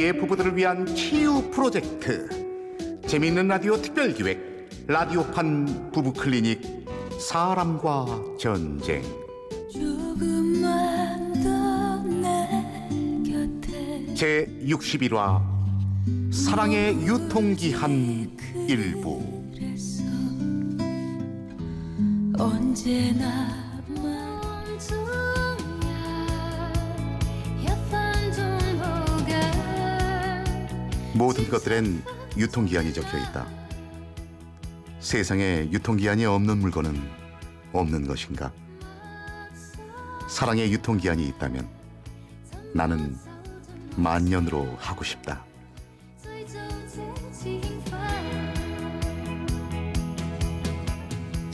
미의 부부들을 위한 치유 프로젝트. 재미있는 라디오 특별기획 라디오판 부부 클리닉 사람과 전쟁. 제 61화 사랑의 유통기한 일부. 언제나 모든 것들엔 유통기한이 적혀 있다. 세상에 유통기한이 없는 물건은 없는 것인가? 사랑의 유통기한이 있다면 나는 만년으로 하고 싶다.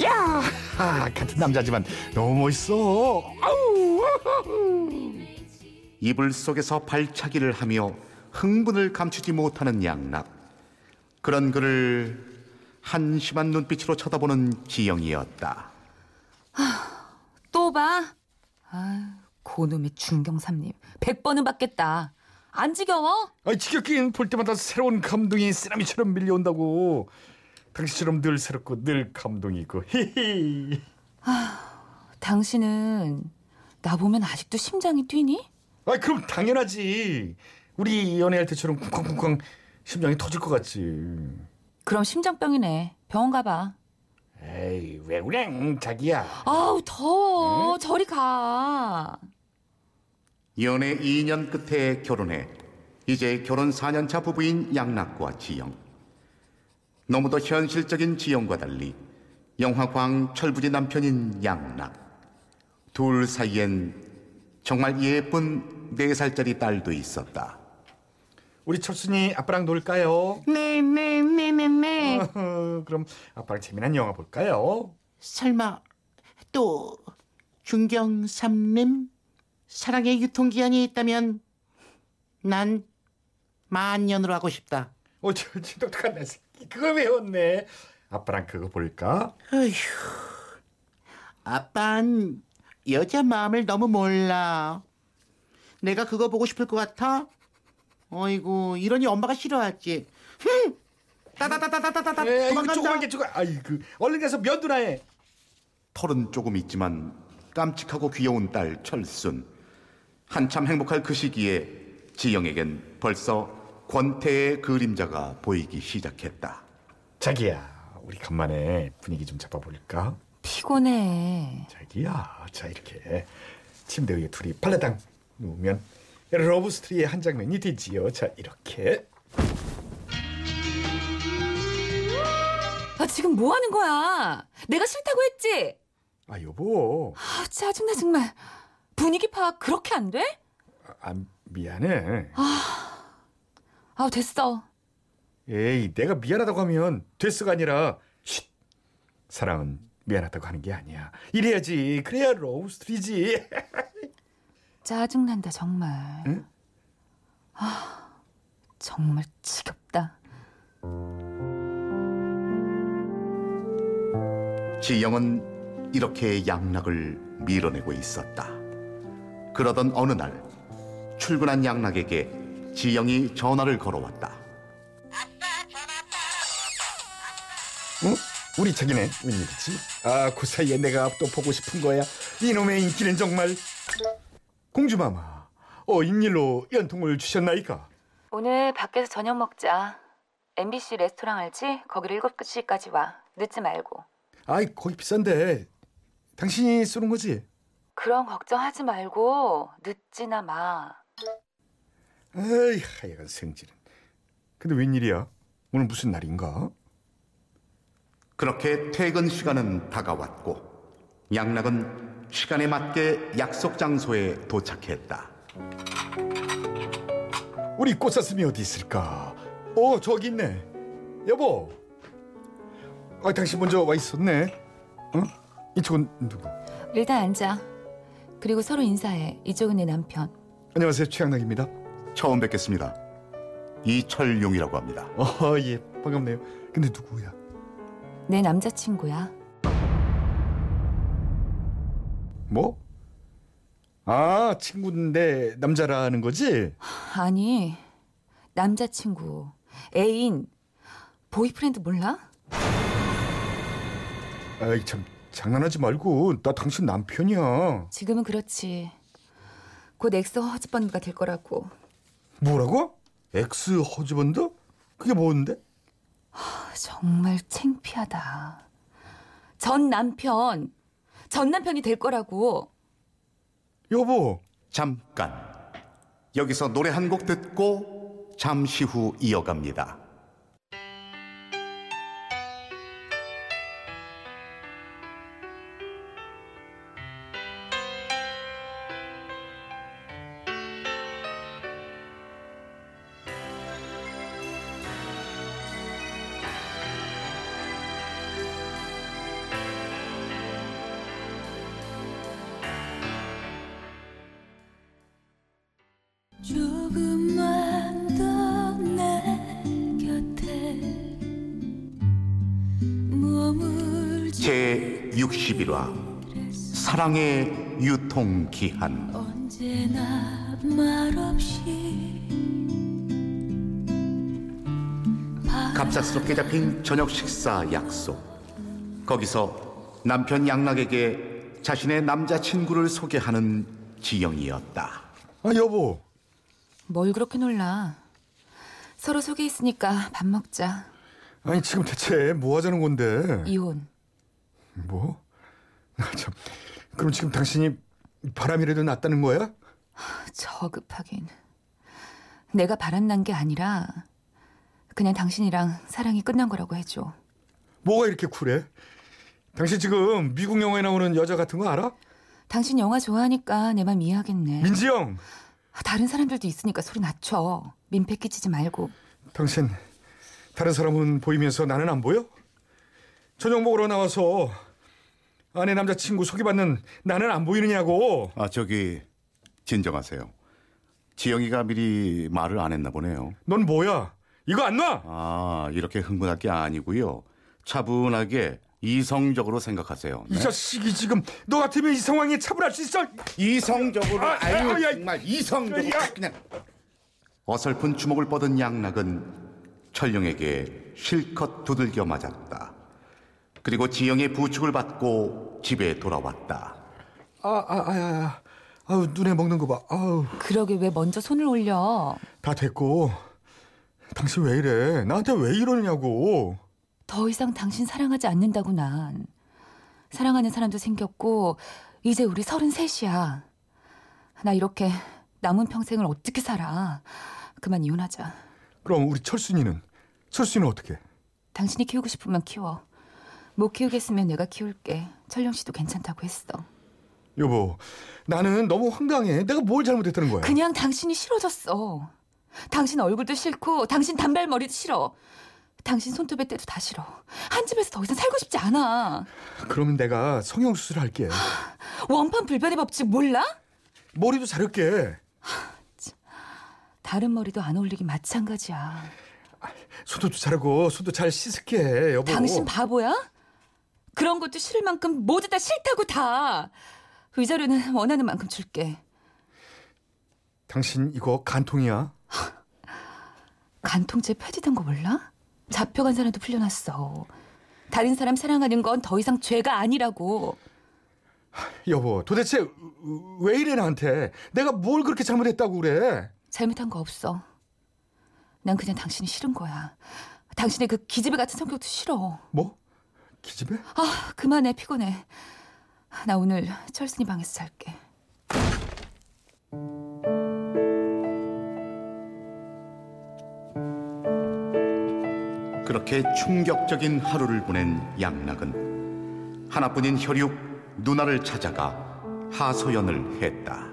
야, 아, 같은 남자지만 너무 멋있어. 아우, 아우. 이불 속에서 발차기를 하며 흥분을 감추지 못하는 양락. 그런 그를 한심한 눈빛으로 쳐다보는 지영이었다. 또 봐. 아, 고놈의 중경삼님. 100번은 받겠다. 안 지겨워? 아, 지겹긴 볼 때마다 새로운 감동이 쓰나미처럼 밀려온다고. 당신처럼 늘 새롭고 늘 감동이 있고. 히히. 당신은 나 보면 아직도 심장이 뛰니? 아, 그럼 당연하지. 우리 연애할 때처럼 쿵쾅쿵쾅 심장이 터질 것 같지. 그럼 심장병이네. 병원 가봐. 에이, 왜 그래, 자기야. 아우 더워. 저리 가. 연애 2년 끝에 결혼해 이제 결혼 4년차 부부인 양락과 지영. 너무도 현실적인 지영과 달리 영화광 철부지 남편인 양락. 둘 사이엔 정말 예쁜 4살짜리 딸도 있었다. 우리 철순이 아빠랑 놀까요? 네, 네, 네, 네, 네. 그럼 아빠랑 재미난 영화 볼까요? 설마 또 중경삼님 사랑의 유통기한이 있다면 난 만년으로 하고 싶다. 어, 저, 저 똑똑한 내 새끼. 그걸 외웠네. 아빠랑 그거 볼까? 어휴, 아빤 여자 마음을 너무 몰라. 내가 그거 보고 싶을 것 같아? 어이구, 이러니 엄마가 싫어하지. 흠! 따다다다다다다 에이, 이거 도망간다. 조그만 게 조금. 아이고, 얼른 가서 면도나 해. 털은 조금 있지만 깜찍하고 귀여운 딸 철순. 한참 행복할 그 시기에 지영에겐 벌써 권태의 그림자가 보이기 시작했다. 자기야, 우리 간만에 분위기 좀 잡아볼까? 피곤해. 자기야, 자 이렇게 침대 위에 둘이 발라당 누우면 러브 스토리의 한 장면이 되지요. 자 이렇게. 아 지금 뭐 하는 거야? 내가 싫다고 했지? 아 여보, 아 짜증나 정말. 분위기 파악 그렇게 안 돼? 아 미안해. 아 됐어. 에이, 내가 미안하다고 하면 됐어가 아니라 쉿. 사랑은 미안하다고 하는 게 아니야. 이래야지. 그래야 love story지. 짜증난다 정말. 응? 아 정말 지겹다. 지영은 이렇게 양락을 밀어내고 있었다. 그러던 어느 날 출근한 양락에게 지영이 전화를 걸어왔다. 응? 우리 자기네 웬일이지? 아, 그 사이에 내가 또 보고 싶은 거야. 이놈의 인기는 정말. 공주마마, 어, 인 일로 연통을 주셨나이까? 오늘 밖에서 저녁 먹자. MBC 레스토랑 알지? 거기를 7시까지 와. 늦지 말고. 아이, 거기 비싼데. 당신이 쏘는 거지? 그런 걱정하지 말고 늦지나 마. 에이, 하여간 성질은. 근데 웬일이야? 오늘 무슨 날인가? 그렇게 퇴근 시간은 다가왔고 양락은 시간에 맞게 약속 장소에 도착했다. 우리 꽃사슴이 어디 있을까? 어, 저기 있네. 여보. 아, 당신 먼저 와 있었네. 응? 이쪽은 누구? 일단 앉아. 그리고 서로 인사해. 이쪽은 내 남편. 안녕하세요, 최양락입니다. 처음 뵙겠습니다. 이철용이라고 합니다. 어, 예, 반갑네요. 근데 누구야? 내 남자친구야. 뭐? 아, 친구인데 남자라는 거지? 아니, 남자친구, 애인, boyfriend 몰라? 아이 참 장난하지 말고 나 당신 남편이야. 지금은 그렇지. 곧 ex-husband가 될 거라고. 뭐라고? ex-husband? 그게 뭔데? 정말 창피하다. 전 남편, 전 남편이 될 거라고. 여보, 잠깐. 여기서 노래 한 곡 듣고 잠시 후 이어갑니다. 제 61화 사랑의 유통기한 언제나 말없이 갑작스럽게 잡힌 저녁 식사 약속 거기서 남편 양락에게 자신의 남자친구를 소개하는 지영이었다 아 여보, 뭘 그렇게 놀라? 서로 소개했으니까 밥 먹자. 아니 지금 대체 뭐 하자는 건데? 이혼. 뭐? 아, 참, 그럼 지금 당신이 바람이라도 났다는 거야? 저급하긴. 내가 바람 난 게 아니라 그냥 당신이랑 사랑이 끝난 거라고 해줘. 뭐가 이렇게 쿨해? 당신 지금 미국 영화에 나오는 여자 같은 거 알아? 당신 영화 좋아하니까 내 맘 이해하겠네. 민지 영, 다른 사람들도 있으니까 소리 낮춰. 민폐 끼치지 말고. 당신 다른 사람은 보이면서 나는 안 보여? 저녁 먹으러 나와서 아내 남자친구 소개받는 나는 안 보이느냐고. 아 저기 진정하세요 지영이가 미리 말을 안 했나 보네요 넌 뭐야? 이거 안 놔? 아 이렇게 흥분할 게 아니고요 차분하게 이성적으로 생각하세요 네? 이 자식이 지금 너 같으면 이 상황에 차분할 수 있어? 이성적으로 아, 아유 아, 야, 정말 이성적으로 야. 그냥 어설픈 주먹을 뻗은 양락은 철룡에게 실컷 두들겨 맞았다. 그리고 지영의 부축을 받고 집에 돌아왔다. 아, 아, 아, 아, 아 우 눈에 먹는 거 봐. 아우 그러게 왜 먼저 손을 올려? 다 됐고. 당신 왜 이래? 나한테 왜 이러느냐고. 더 이상 당신 사랑하지 않는다고 난. 사랑하는 사람도 생겼고 이제 우리 서른 셋이야. 나 이렇게 남은 평생을 어떻게 살아? 그만 이혼하자. 그럼 우리 철순이는? 철순이는 어떻게? 당신이 키우고 싶으면 키워. 못 키우겠으면 내가 키울게. 철령 씨도 괜찮다고 했어. 여보, 나는 너무 황당해. 내가 뭘 잘못했다는 거야? 그냥 당신이 싫어졌어. 당신 얼굴도 싫고 당신 단발머리도 싫어. 당신 손톱에 때도 다 싫어. 한 집에서 더 이상 살고 싶지 않아. 그러면 내가 성형수술 할게. 원판 불변의 법칙 몰라? 머리도 자를게. 다른 머리도 안 어울리기 마찬가지야. 손톱도 자르고 손도 잘 씻을게, 여보. 당신 바보야? 그런 것도 싫을 만큼 모두 다 싫다고 다. 위자료는 원하는 만큼 줄게. 당신 이거 간통이야. 간통죄 폐지된 거 몰라? 잡혀간 사람도 풀려났어. 다른 사람 사랑하는 건 더 이상 죄가 아니라고. 여보, 도대체 왜 이래 나한테? 내가 뭘 그렇게 잘못했다고 그래? 잘못한 거 없어. 난 그냥 당신이 싫은 거야. 당신의 그 기집애 같은 성격도 싫어. 뭐? 기집애? 아, 그만해. 피곤해. 나 오늘 철순이 방에서 잘게. 그렇게 충격적인 하루를 보낸 양락은 하나뿐인 혈육 누나를 찾아가 하소연을 했다.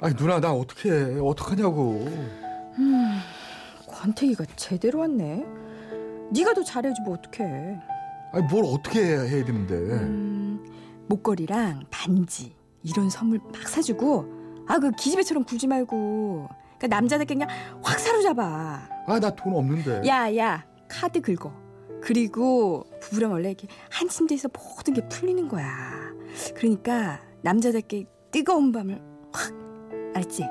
아니 누나 나 어떻게 해? 어떡하냐고. 권태기가 제대로 왔네. 네가 더 잘해야지 뭐 어떡해. 아니 뭘 어떻게 해야, 해야 되는데? 음, 목걸이랑 반지 이런 선물 막 사주고 아 그 기집애처럼 굴지 말고 그러니까 남자답게 그냥 확 사로잡아. 아 나 돈 없는데. 야야 카드 긁어. 그리고 부부랑 원래 이렇게 한 침대에서 모든 게 풀리는 거야. 그러니까 남자답게 뜨거운 밤을 확 알지?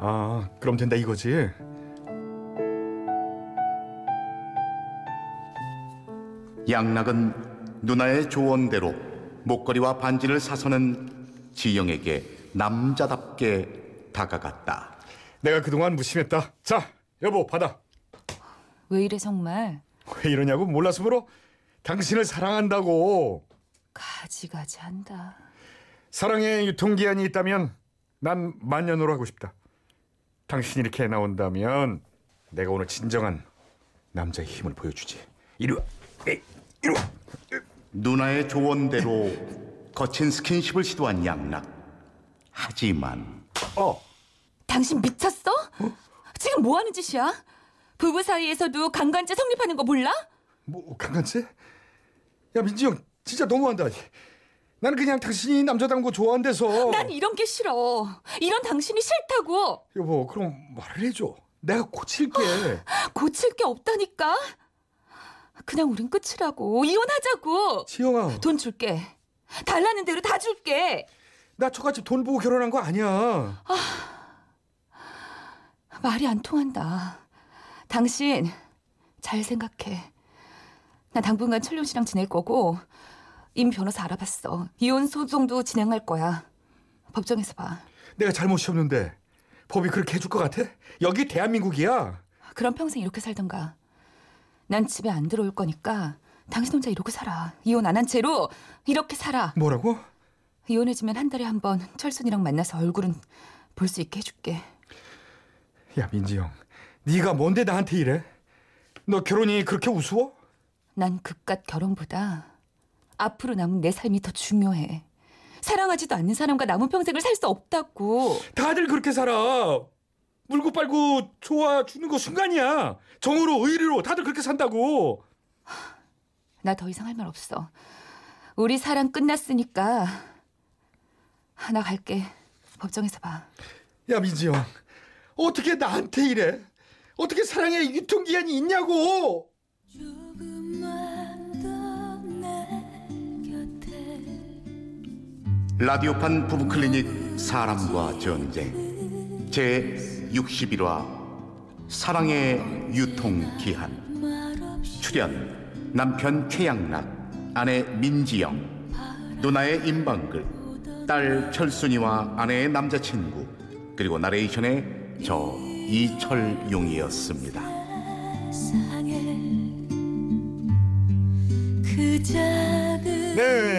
아 그럼 된다 이거지. 양락은 누나의 조언대로 목걸이와 반지를 사서는 지영에게 남자답게 다가갔다. 내가 그동안 무심했다. 자, 여보 받아. 왜 이래 정말? 왜 이러냐고 몰라서 물어? 당신을 사랑한다고. 가지가지 한다. 사랑의 유통기한이 있다면 난 만년으로 하고 싶다. 당신이 이렇게 나온다면 내가 오늘 진정한 남자의 힘을 보여주지. 이리 와. 누나의 조언대로 거친 스킨십을 시도한 양락. 하지만 어. 당신 미쳤어? 지금 뭐 하는 짓이야? 부부 사이에서도 강간죄 성립하는 거 몰라? 뭐 강간죄? 야 민지 형 진짜 너무한다. 나는 그냥 당신이 남자다운 거 좋아한대서. 난 이런 게 싫어. 이런 당신이 싫다고. 여보 그럼 말을 해줘. 내가 고칠게. 고칠 게 없다니까. 그냥 우린 끝이라고. 이혼하자고. 지영아, 돈 줄게. 달라는 대로 다 줄게. 나 저같이 돈 보고 결혼한 거 아니야. 말이 안 통한다. 당신 잘 생각해. 나 당분간 철룡 씨랑 지낼 거고 임 변호사 알아봤어. 이혼 소송도 진행할 거야. 법정에서 봐. 내가 잘못이 없는데 법이 그렇게 해줄 것 같아? 여기 대한민국이야. 그럼 평생 이렇게 살던가. 난 집에 안 들어올 거니까 당신 혼자 이러고 살아. 이혼 안 한 채로 이렇게 살아. 뭐라고? 이혼해지면 한 달에 한 번 철순이랑 만나서 얼굴은 볼 수 있게 해줄게. 야 민지 형, 네가 뭔데 나한테 이래? 너 결혼이 그렇게 우스워? 난 그깟 결혼보다 앞으로 남은 내 삶이 더 중요해. 사랑하지도 않는 사람과 남은 평생을 살 수 없다고. 다들 그렇게 살아. 물고 빨고 좋아 주는 거 순간이야. 정으로 의리로 다들 그렇게 산다고. 나 더 이상 할 말 없어. 우리 사랑 끝났으니까 나 갈게. 법정에서 봐. 야 민지 형, 어떻게 나한테 이래? 어떻게 사랑의 유통기한이 있냐고? 라디오판 부부클리닉 사람과 전쟁 제 61화 사랑의 유통기한 출연 남편 최양락 아내 민지영 누나의 임방글 딸 철순이와 아내의 남자친구 그리고 나레이션의 저 이철용이었습니다. 그 네.